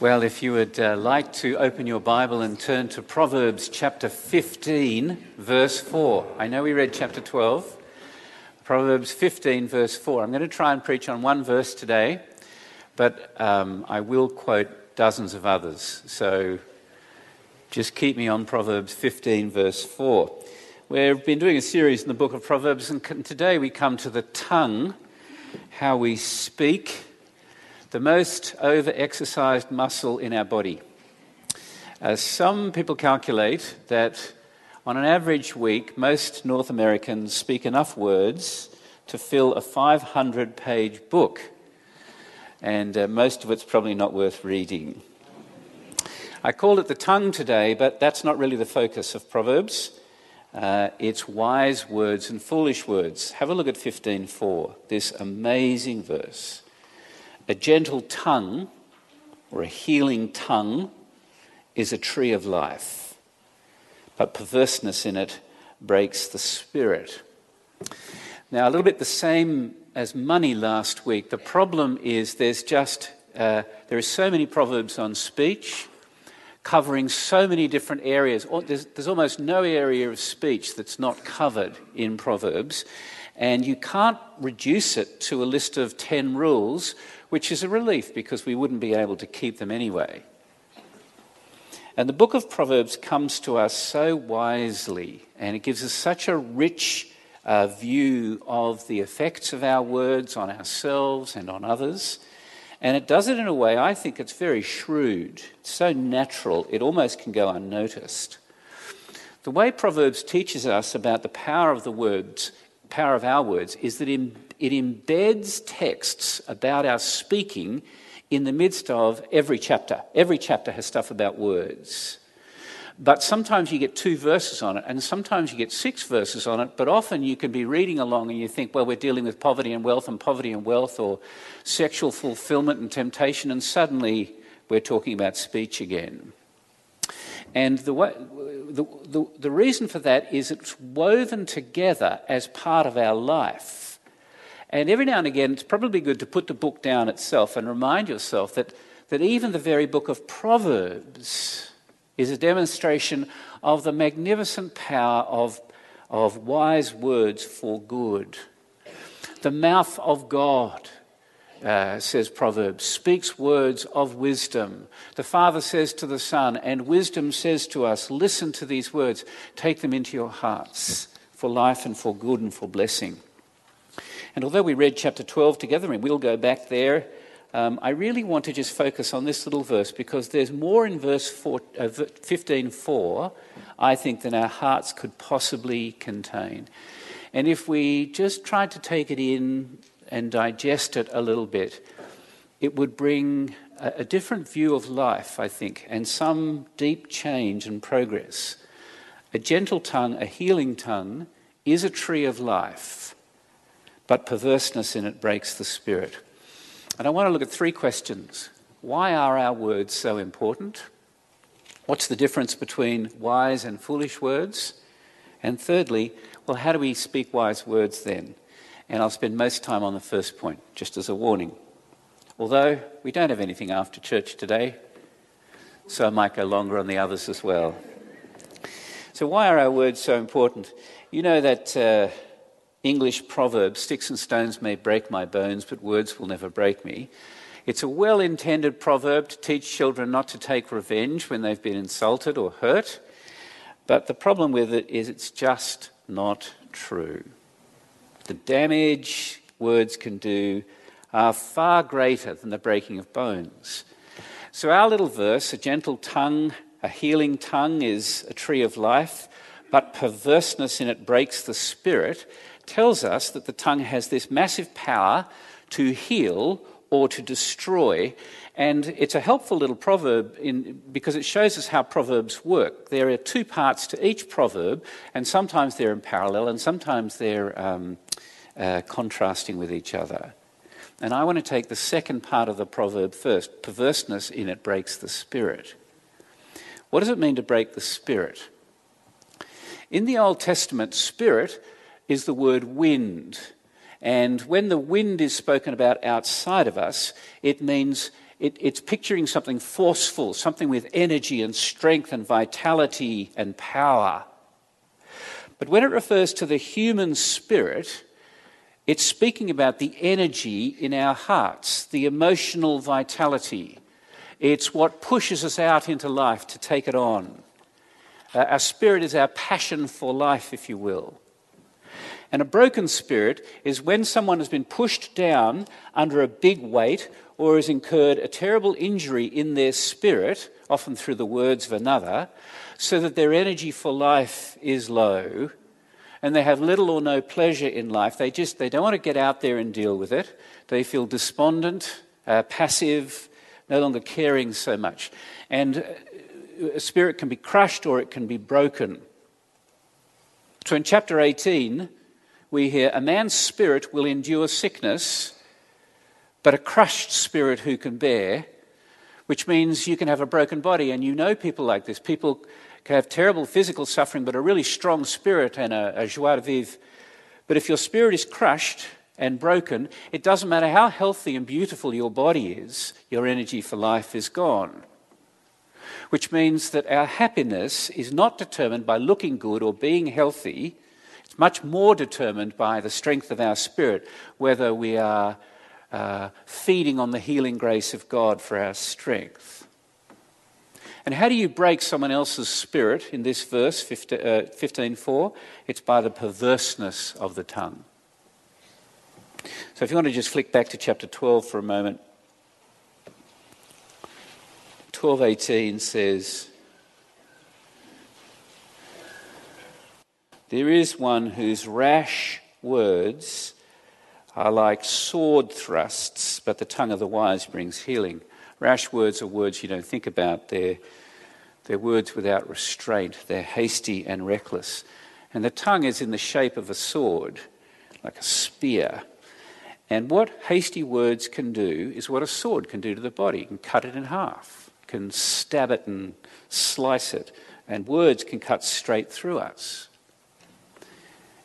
Well, if you would uh, like to open your Bible and turn to Proverbs chapter 15, verse 4. I know we read chapter 12. Proverbs 15, verse 4. I'm going to try and preach on one verse today, but um, I will quote dozens of others. So just keep me on Proverbs 15, verse 4. We've been doing a series in the book of Proverbs, and today we come to the tongue, how we speak the most over exercised muscle in our body. Uh, some people calculate that on an average week, most North Americans speak enough words to fill a 500 page book, and uh, most of it's probably not worth reading. I called it the tongue today, but that's not really the focus of Proverbs. Uh, it's wise words and foolish words. Have a look at 15:4, this amazing verse. A gentle tongue or a healing tongue is a tree of life, but perverseness in it breaks the spirit. Now, a little bit the same as money last week. The problem is there's just, uh, there are so many proverbs on speech covering so many different areas. There's, there's almost no area of speech that's not covered in Proverbs. And you can't reduce it to a list of 10 rules which is a relief because we wouldn't be able to keep them anyway. And the book of Proverbs comes to us so wisely, and it gives us such a rich uh, view of the effects of our words on ourselves and on others. And it does it in a way I think it's very shrewd. It's so natural, it almost can go unnoticed. The way Proverbs teaches us about the power of the words, power of our words, is that in it embeds texts about our speaking in the midst of every chapter. Every chapter has stuff about words. But sometimes you get two verses on it, and sometimes you get six verses on it, but often you can be reading along and you think, well, we're dealing with poverty and wealth and poverty and wealth, or sexual fulfillment and temptation, and suddenly we're talking about speech again. And the, way, the, the, the reason for that is it's woven together as part of our life. And every now and again, it's probably good to put the book down itself and remind yourself that, that even the very book of Proverbs is a demonstration of the magnificent power of, of wise words for good. The mouth of God, uh, says Proverbs, speaks words of wisdom. The Father says to the Son, and wisdom says to us, Listen to these words, take them into your hearts for life and for good and for blessing. And although we read chapter 12 together, and we'll go back there, um, I really want to just focus on this little verse because there's more in verse 4, uh, 15.4, I think, than our hearts could possibly contain. And if we just tried to take it in and digest it a little bit, it would bring a, a different view of life, I think, and some deep change and progress. A gentle tongue, a healing tongue, is a tree of life but perverseness in it breaks the spirit. And I want to look at three questions. Why are our words so important? What's the difference between wise and foolish words? And thirdly, well, how do we speak wise words then? And I'll spend most time on the first point, just as a warning. Although we don't have anything after church today, so I might go longer on the others as well. So, why are our words so important? You know that. Uh, English proverb, sticks and stones may break my bones, but words will never break me. It's a well intended proverb to teach children not to take revenge when they've been insulted or hurt. But the problem with it is it's just not true. The damage words can do are far greater than the breaking of bones. So, our little verse, a gentle tongue, a healing tongue, is a tree of life, but perverseness in it breaks the spirit tells us that the tongue has this massive power to heal or to destroy. And it's a helpful little proverb in, because it shows us how proverbs work. There are two parts to each proverb, and sometimes they're in parallel, and sometimes they're um, uh, contrasting with each other. And I want to take the second part of the proverb first. Perverseness in it breaks the spirit. What does it mean to break the spirit? In the Old Testament, spirit is the word wind. And when the wind is spoken about outside of us, it means it, it's picturing something forceful, something with energy and strength and vitality and power. But when it refers to the human spirit, it's speaking about the energy in our hearts, the emotional vitality. It's what pushes us out into life to take it on. Uh, our spirit is our passion for life, if you will. And a broken spirit is when someone has been pushed down under a big weight or has incurred a terrible injury in their spirit, often through the words of another, so that their energy for life is low and they have little or no pleasure in life. They just they don't want to get out there and deal with it. They feel despondent, uh, passive, no longer caring so much. And uh, a spirit can be crushed or it can be broken. So in chapter 18, we hear a man's spirit will endure sickness but a crushed spirit who can bear, which means you can have a broken body. And you know people like this. People can have terrible physical suffering, but a really strong spirit and a, a joie de vivre. But if your spirit is crushed and broken, it doesn't matter how healthy and beautiful your body is, your energy for life is gone. Which means that our happiness is not determined by looking good or being healthy. Much more determined by the strength of our spirit, whether we are uh, feeding on the healing grace of God for our strength. And how do you break someone else's spirit in this verse, 15.4? Uh, it's by the perverseness of the tongue. So if you want to just flick back to chapter 12 for a moment. 12.18 says, There is one whose rash words are like sword thrusts, but the tongue of the wise brings healing. Rash words are words you don't think about. They're, they're words without restraint. They're hasty and reckless. And the tongue is in the shape of a sword, like a spear. And what hasty words can do is what a sword can do to the body. It can cut it in half, can stab it and slice it. And words can cut straight through us.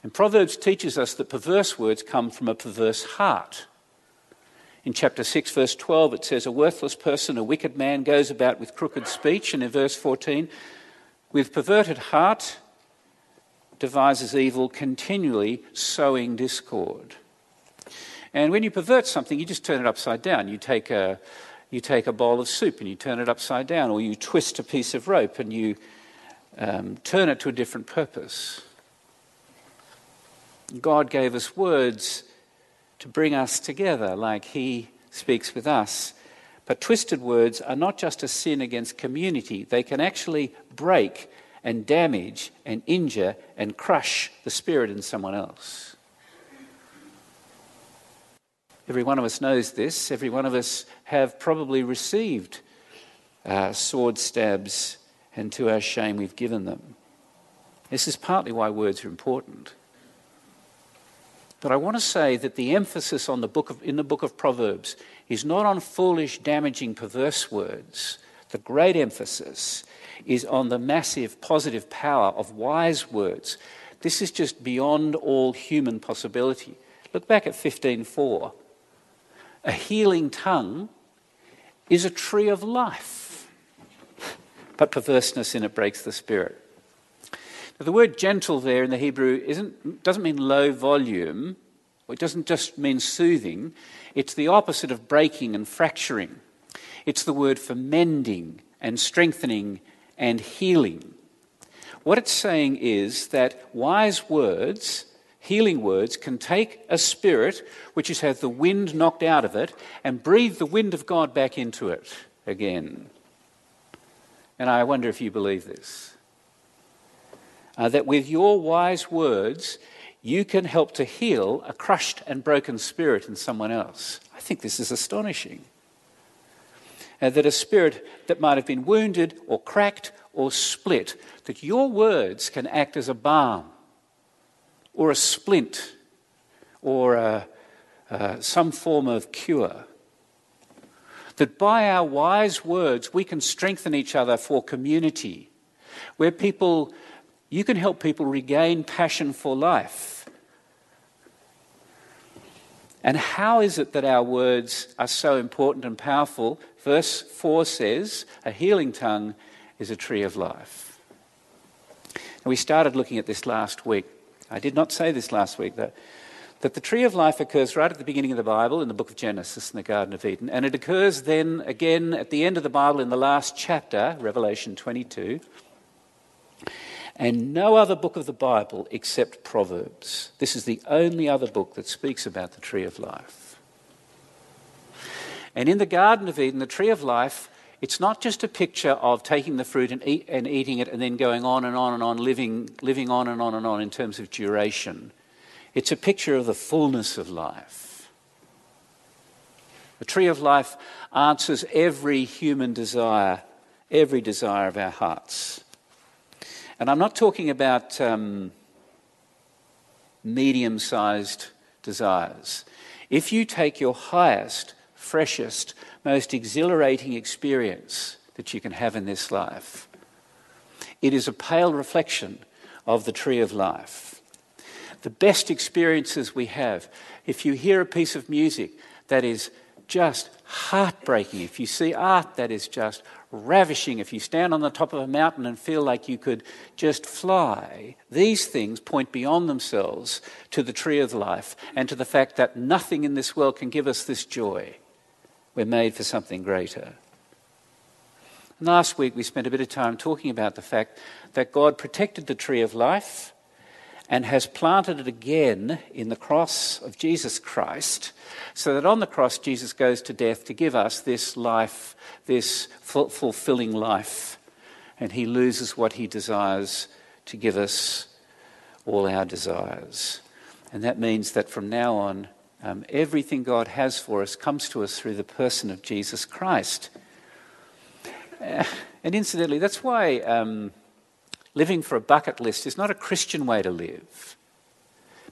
And Proverbs teaches us that perverse words come from a perverse heart. In chapter 6, verse 12, it says, A worthless person, a wicked man, goes about with crooked speech. And in verse 14, with perverted heart, devises evil, continually sowing discord. And when you pervert something, you just turn it upside down. You take a, you take a bowl of soup and you turn it upside down, or you twist a piece of rope and you um, turn it to a different purpose. God gave us words to bring us together, like He speaks with us. But twisted words are not just a sin against community, they can actually break and damage and injure and crush the spirit in someone else. Every one of us knows this. Every one of us have probably received uh, sword stabs, and to our shame, we've given them. This is partly why words are important. But I want to say that the emphasis on the book of, in the book of Proverbs is not on foolish, damaging, perverse words. The great emphasis is on the massive positive power of wise words. This is just beyond all human possibility. Look back at 15:4. A healing tongue is a tree of life, but perverseness in it breaks the spirit. Now, the word gentle there in the Hebrew doesn't mean low volume, it doesn't just mean soothing, it's the opposite of breaking and fracturing. It's the word for mending and strengthening and healing. What it's saying is that wise words, healing words, can take a spirit which has had the wind knocked out of it and breathe the wind of God back into it again. And I wonder if you believe this uh, that with your wise words, you can help to heal a crushed and broken spirit in someone else. I think this is astonishing. Uh, that a spirit that might have been wounded or cracked or split, that your words can act as a balm or a splint or a, uh, some form of cure. That by our wise words we can strengthen each other for community, where people you can help people regain passion for life. And how is it that our words are so important and powerful? Verse 4 says, A healing tongue is a tree of life. And we started looking at this last week. I did not say this last week, though, that the tree of life occurs right at the beginning of the Bible in the book of Genesis in the Garden of Eden. And it occurs then again at the end of the Bible in the last chapter, Revelation 22. And no other book of the Bible except Proverbs. This is the only other book that speaks about the tree of life. And in the Garden of Eden, the tree of life, it's not just a picture of taking the fruit and, eat, and eating it and then going on and on and on, living, living on and on and on in terms of duration. It's a picture of the fullness of life. The tree of life answers every human desire, every desire of our hearts. And I'm not talking about um, medium sized desires. If you take your highest, freshest, most exhilarating experience that you can have in this life. It is a pale reflection of the tree of life. The best experiences we have, if you hear a piece of music that is just heartbreaking, if you see art that is just ravishing, if you stand on the top of a mountain and feel like you could just fly, these things point beyond themselves to the tree of life and to the fact that nothing in this world can give us this joy. We're made for something greater. last week, we spent a bit of time talking about the fact that God protected the tree of life and has planted it again in the cross of Jesus Christ, so that on the cross, Jesus goes to death to give us this life, this fulfilling life, and he loses what he desires to give us all our desires. And that means that from now on, um, everything God has for us comes to us through the person of Jesus Christ. And incidentally, that's why um, living for a bucket list is not a Christian way to live.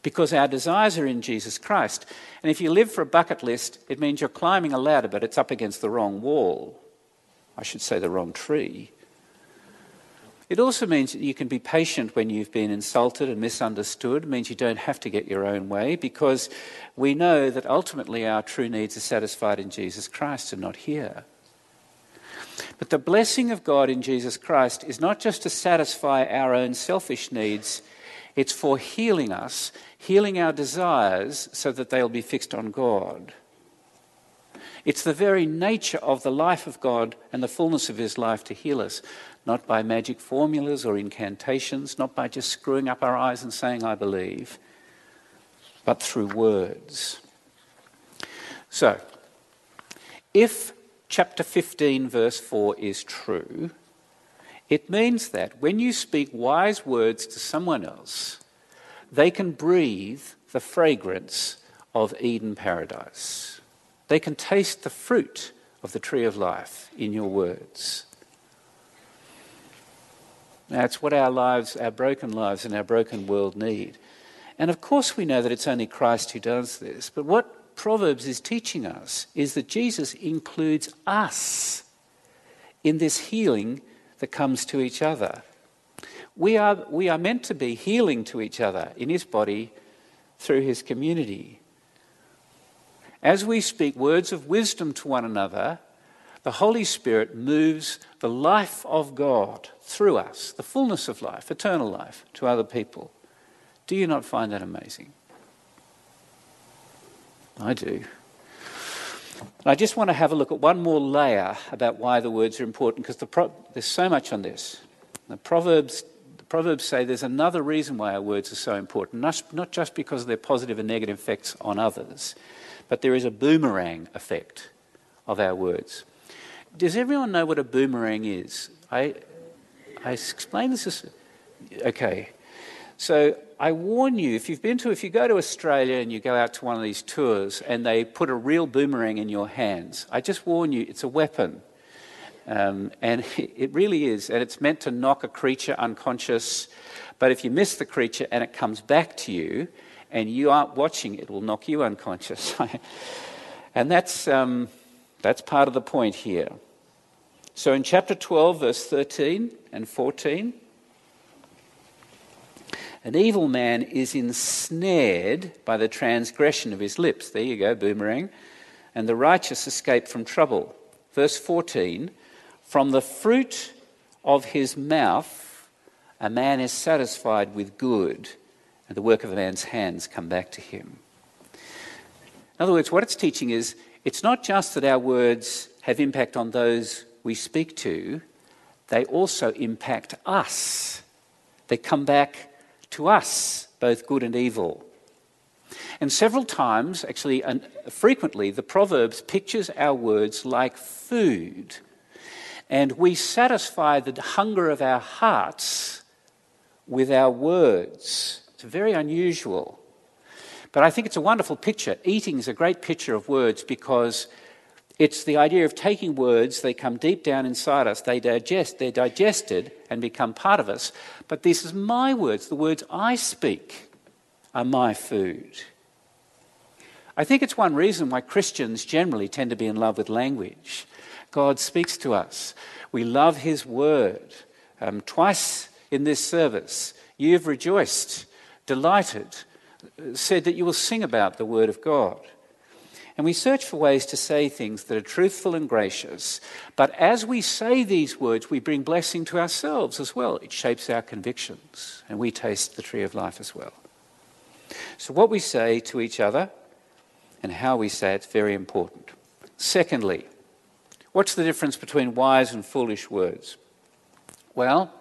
Because our desires are in Jesus Christ. And if you live for a bucket list, it means you're climbing a ladder, but it's up against the wrong wall. I should say the wrong tree. It also means that you can be patient when you've been insulted and misunderstood. It means you don't have to get your own way because we know that ultimately our true needs are satisfied in Jesus Christ and not here. But the blessing of God in Jesus Christ is not just to satisfy our own selfish needs, it's for healing us, healing our desires so that they'll be fixed on God. It's the very nature of the life of God and the fullness of His life to heal us, not by magic formulas or incantations, not by just screwing up our eyes and saying, I believe, but through words. So, if chapter 15, verse 4 is true, it means that when you speak wise words to someone else, they can breathe the fragrance of Eden paradise. They can taste the fruit of the tree of life in your words. That's what our lives, our broken lives, and our broken world need. And of course, we know that it's only Christ who does this. But what Proverbs is teaching us is that Jesus includes us in this healing that comes to each other. We are, we are meant to be healing to each other in his body through his community. As we speak words of wisdom to one another, the Holy Spirit moves the life of God through us, the fullness of life, eternal life, to other people. Do you not find that amazing? I do. I just want to have a look at one more layer about why the words are important, because the pro- there's so much on this. The Proverbs, the Proverbs say there's another reason why our words are so important, not, not just because of their positive and negative effects on others, but there is a boomerang effect of our words. Does everyone know what a boomerang is? I, I explain this as. Okay. So I warn you, if you've been to, if you go to Australia and you go out to one of these tours and they put a real boomerang in your hands, I just warn you, it's a weapon. Um, and it really is. And it's meant to knock a creature unconscious. But if you miss the creature and it comes back to you and you aren't watching, it will knock you unconscious. and that's, um, that's part of the point here. So in chapter 12, verse 13 and 14, an evil man is ensnared by the transgression of his lips. There you go, boomerang. And the righteous escape from trouble. verse 14, from the fruit of his mouth a man is satisfied with good, and the work of a man's hands come back to him. In other words, what it's teaching is it's not just that our words have impact on those we speak to, they also impact us. They come back to us, both good and evil. And several times, actually, and frequently, the Proverbs pictures our words like food. And we satisfy the hunger of our hearts with our words. It's very unusual. But I think it's a wonderful picture. Eating is a great picture of words because it's the idea of taking words, they come deep down inside us, they digest, they're digested and become part of us. But this is my words, the words I speak are my food. I think it's one reason why Christians generally tend to be in love with language. God speaks to us. We love His word. Um, twice in this service, you have rejoiced, delighted, said that you will sing about the word of God. And we search for ways to say things that are truthful and gracious. But as we say these words, we bring blessing to ourselves as well. It shapes our convictions, and we taste the tree of life as well. So, what we say to each other and how we say it's very important. Secondly, what's the difference between wise and foolish words? Well,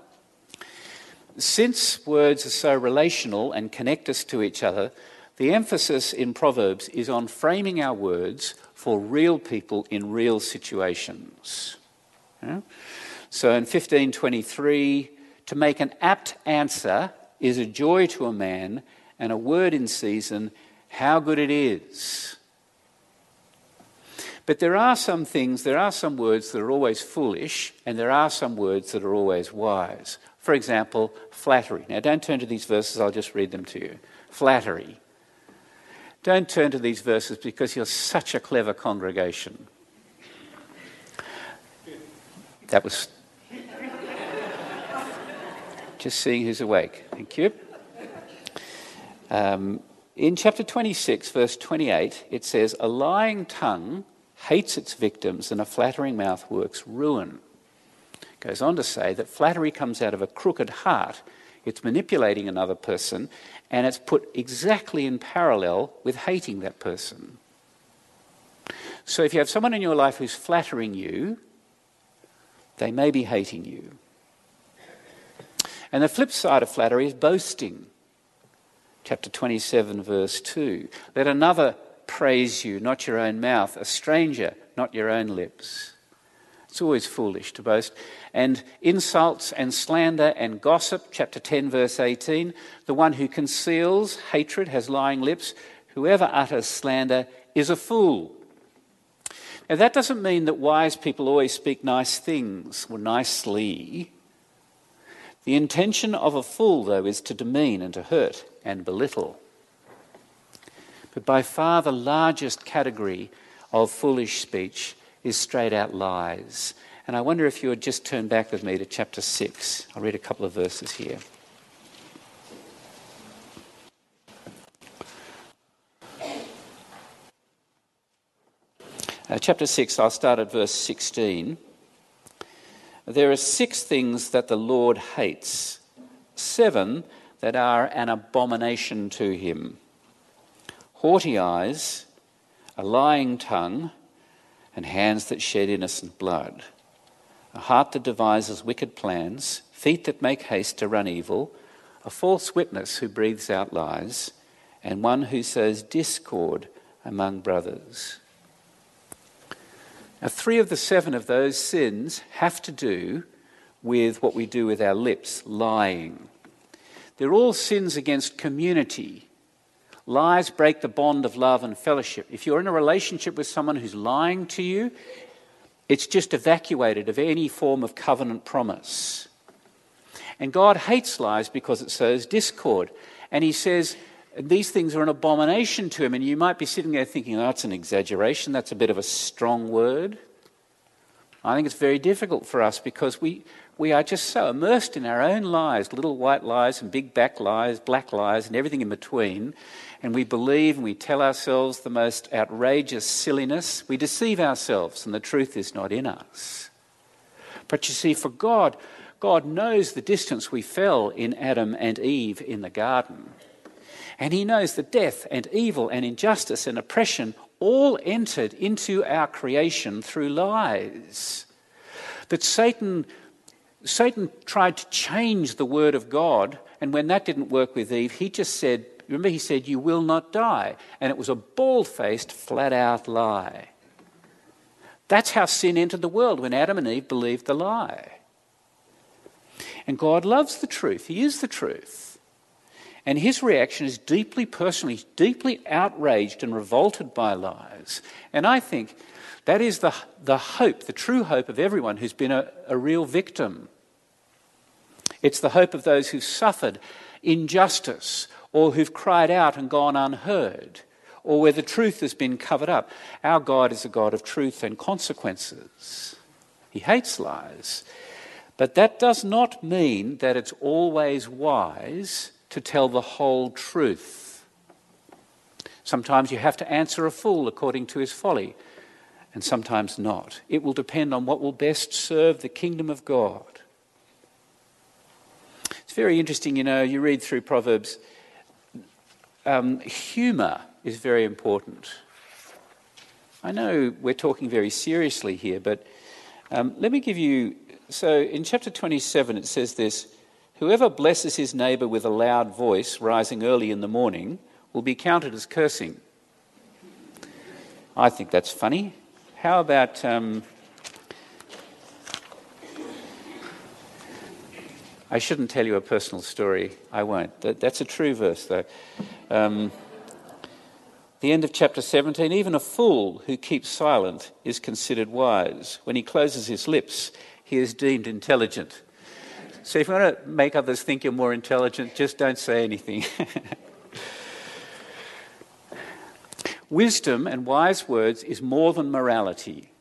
since words are so relational and connect us to each other, the emphasis in Proverbs is on framing our words for real people in real situations. Yeah? So in 1523, to make an apt answer is a joy to a man, and a word in season, how good it is. But there are some things, there are some words that are always foolish, and there are some words that are always wise. For example, flattery. Now, don't turn to these verses, I'll just read them to you. Flattery. Don't turn to these verses because you're such a clever congregation. That was just seeing who's awake. Thank you. Um, in chapter 26, verse 28, it says, A lying tongue hates its victims, and a flattering mouth works ruin. It goes on to say that flattery comes out of a crooked heart. It's manipulating another person, and it's put exactly in parallel with hating that person. So if you have someone in your life who's flattering you, they may be hating you. And the flip side of flattery is boasting. Chapter 27, verse 2. Let another praise you, not your own mouth, a stranger, not your own lips. It's always foolish to boast. And insults and slander and gossip, chapter 10, verse 18. The one who conceals hatred has lying lips. Whoever utters slander is a fool. Now, that doesn't mean that wise people always speak nice things or nicely. The intention of a fool, though, is to demean and to hurt and belittle. But by far the largest category of foolish speech is straight out lies. And I wonder if you would just turn back with me to chapter 6. I'll read a couple of verses here. Uh, chapter 6, I'll start at verse 16. There are six things that the Lord hates, seven that are an abomination to him haughty eyes, a lying tongue, and hands that shed innocent blood, a heart that devises wicked plans, feet that make haste to run evil, a false witness who breathes out lies, and one who sows discord among brothers. Now, three of the seven of those sins have to do with what we do with our lips, lying. They're all sins against community Lies break the bond of love and fellowship. If you're in a relationship with someone who's lying to you, it's just evacuated of any form of covenant promise. And God hates lies because it sows discord. And He says these things are an abomination to Him. And you might be sitting there thinking, oh, that's an exaggeration, that's a bit of a strong word. I think it's very difficult for us because we, we are just so immersed in our own lies, little white lies and big back lies, black lies, and everything in between. And we believe and we tell ourselves the most outrageous silliness. We deceive ourselves, and the truth is not in us. But you see, for God, God knows the distance we fell in Adam and Eve in the garden. And He knows that death and evil and injustice and oppression all entered into our creation through lies. That Satan Satan tried to change the word of God, and when that didn't work with Eve, he just said, Remember, he said, You will not die. And it was a bald faced, flat out lie. That's how sin entered the world when Adam and Eve believed the lie. And God loves the truth, He is the truth. And his reaction is deeply personal. He's deeply outraged and revolted by lies. And I think that is the, the hope, the true hope of everyone who's been a, a real victim. It's the hope of those who've suffered injustice or who've cried out and gone unheard or where the truth has been covered up. Our God is a God of truth and consequences. He hates lies. But that does not mean that it's always wise to tell the whole truth. Sometimes you have to answer a fool according to his folly and sometimes not. It will depend on what will best serve the kingdom of God. It's very interesting, you know, you read through Proverbs, um, humour is very important. I know we're talking very seriously here, but um, let me give you. So in chapter 27, it says this Whoever blesses his neighbour with a loud voice, rising early in the morning, will be counted as cursing. I think that's funny. How about um, I shouldn't tell you a personal story. I won't. That, that's a true verse, though. Um, the end of chapter 17 even a fool who keeps silent is considered wise. When he closes his lips, he is deemed intelligent. So if you want to make others think you're more intelligent, just don't say anything. Wisdom and wise words is more than morality.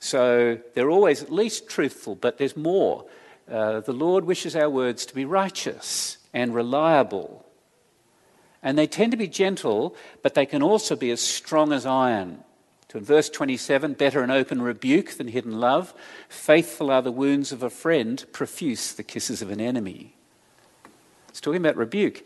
So they're always at least truthful, but there's more. Uh, the Lord wishes our words to be righteous and reliable. And they tend to be gentle, but they can also be as strong as iron. So in verse 27, better an open rebuke than hidden love. Faithful are the wounds of a friend, profuse the kisses of an enemy. It's talking about rebuke.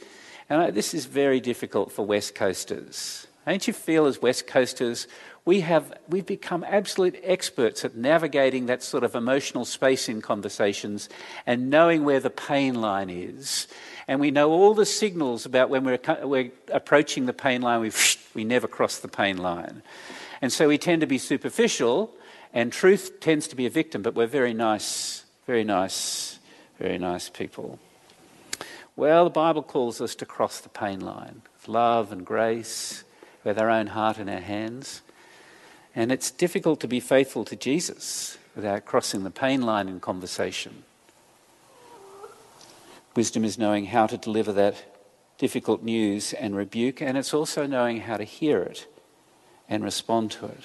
And uh, this is very difficult for West Coasters. Don't you feel, as West Coasters, we have, we've become absolute experts at navigating that sort of emotional space in conversations and knowing where the pain line is. And we know all the signals about when we're, we're approaching the pain line, we, we never cross the pain line. And so we tend to be superficial, and truth tends to be a victim, but we're very nice, very nice, very nice people. Well, the Bible calls us to cross the pain line with love and grace, with our own heart in our hands. And it's difficult to be faithful to Jesus without crossing the pain line in conversation. Wisdom is knowing how to deliver that difficult news and rebuke, and it's also knowing how to hear it and respond to it.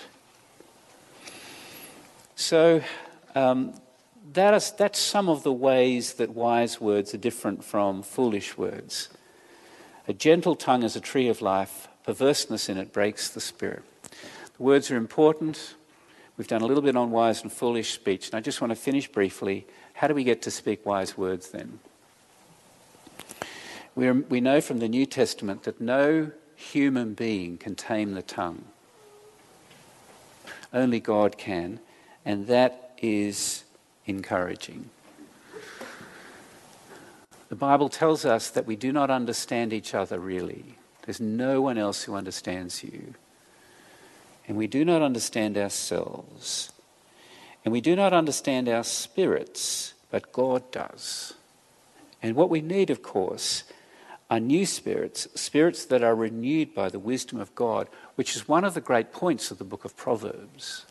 So, um, that is, that's some of the ways that wise words are different from foolish words. A gentle tongue is a tree of life, perverseness in it breaks the spirit. The words are important. We've done a little bit on wise and foolish speech, and I just want to finish briefly. How do we get to speak wise words then? We're, we know from the New Testament that no human being can tame the tongue. Only God can, and that is encouraging. The Bible tells us that we do not understand each other really. There's no one else who understands you. And we do not understand ourselves. And we do not understand our spirits, but God does. And what we need, of course, are new spirits, spirits that are renewed by the wisdom of God, which is one of the great points of the book of Proverbs.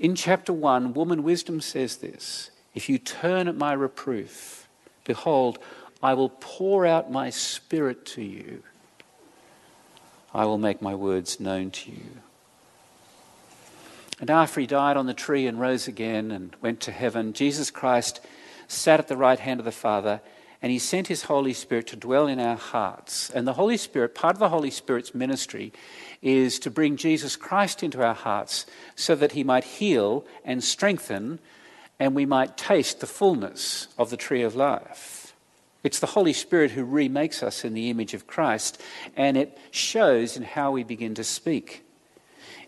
In chapter 1, Woman Wisdom says this If you turn at my reproof, behold, I will pour out my spirit to you. I will make my words known to you. And after he died on the tree and rose again and went to heaven, Jesus Christ sat at the right hand of the Father and he sent his Holy Spirit to dwell in our hearts. And the Holy Spirit, part of the Holy Spirit's ministry, is to bring Jesus Christ into our hearts so that he might heal and strengthen and we might taste the fullness of the tree of life. It's the Holy Spirit who remakes us in the image of Christ, and it shows in how we begin to speak.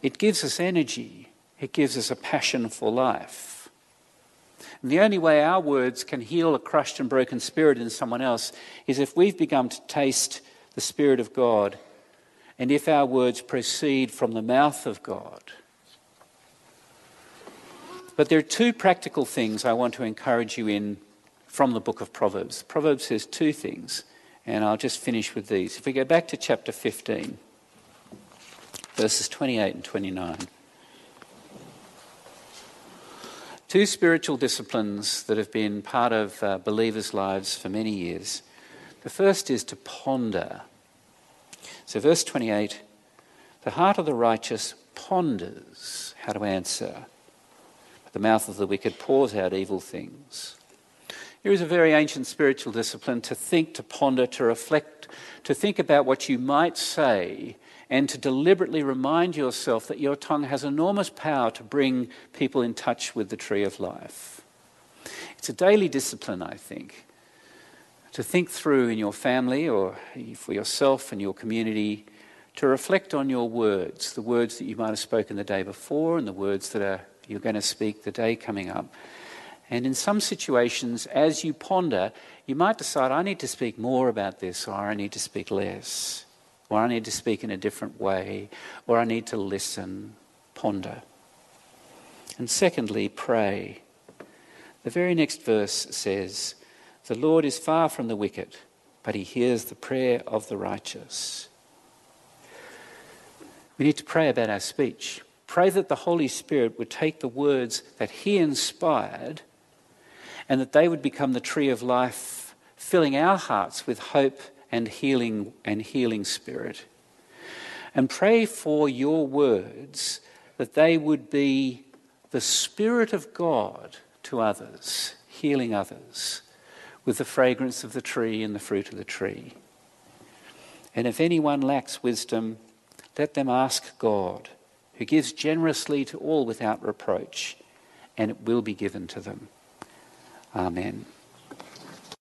It gives us energy, it gives us a passion for life. And the only way our words can heal a crushed and broken spirit in someone else is if we've begun to taste the Spirit of God and if our words proceed from the mouth of God. But there are two practical things I want to encourage you in from the book of Proverbs. Proverbs says two things, and I'll just finish with these. If we go back to chapter 15, verses 28 and 29. Two spiritual disciplines that have been part of uh, believers' lives for many years. The first is to ponder. So, verse 28 the heart of the righteous ponders how to answer, but the mouth of the wicked pours out evil things. Here is a very ancient spiritual discipline to think, to ponder, to reflect, to think about what you might say and to deliberately remind yourself that your tongue has enormous power to bring people in touch with the tree of life. It's a daily discipline, I think, to think through in your family or for yourself and your community, to reflect on your words, the words that you might have spoken the day before and the words that are, you're going to speak the day coming up. And in some situations, as you ponder, you might decide, I need to speak more about this or I need to speak less or I need to speak in a different way, or I need to listen, ponder. And secondly, pray. The very next verse says, The Lord is far from the wicked, but he hears the prayer of the righteous. We need to pray about our speech. Pray that the Holy Spirit would take the words that he inspired and that they would become the tree of life, filling our hearts with hope and healing and healing spirit. And pray for your words that they would be the Spirit of God to others, healing others with the fragrance of the tree and the fruit of the tree. And if anyone lacks wisdom, let them ask God, who gives generously to all without reproach, and it will be given to them. Amen.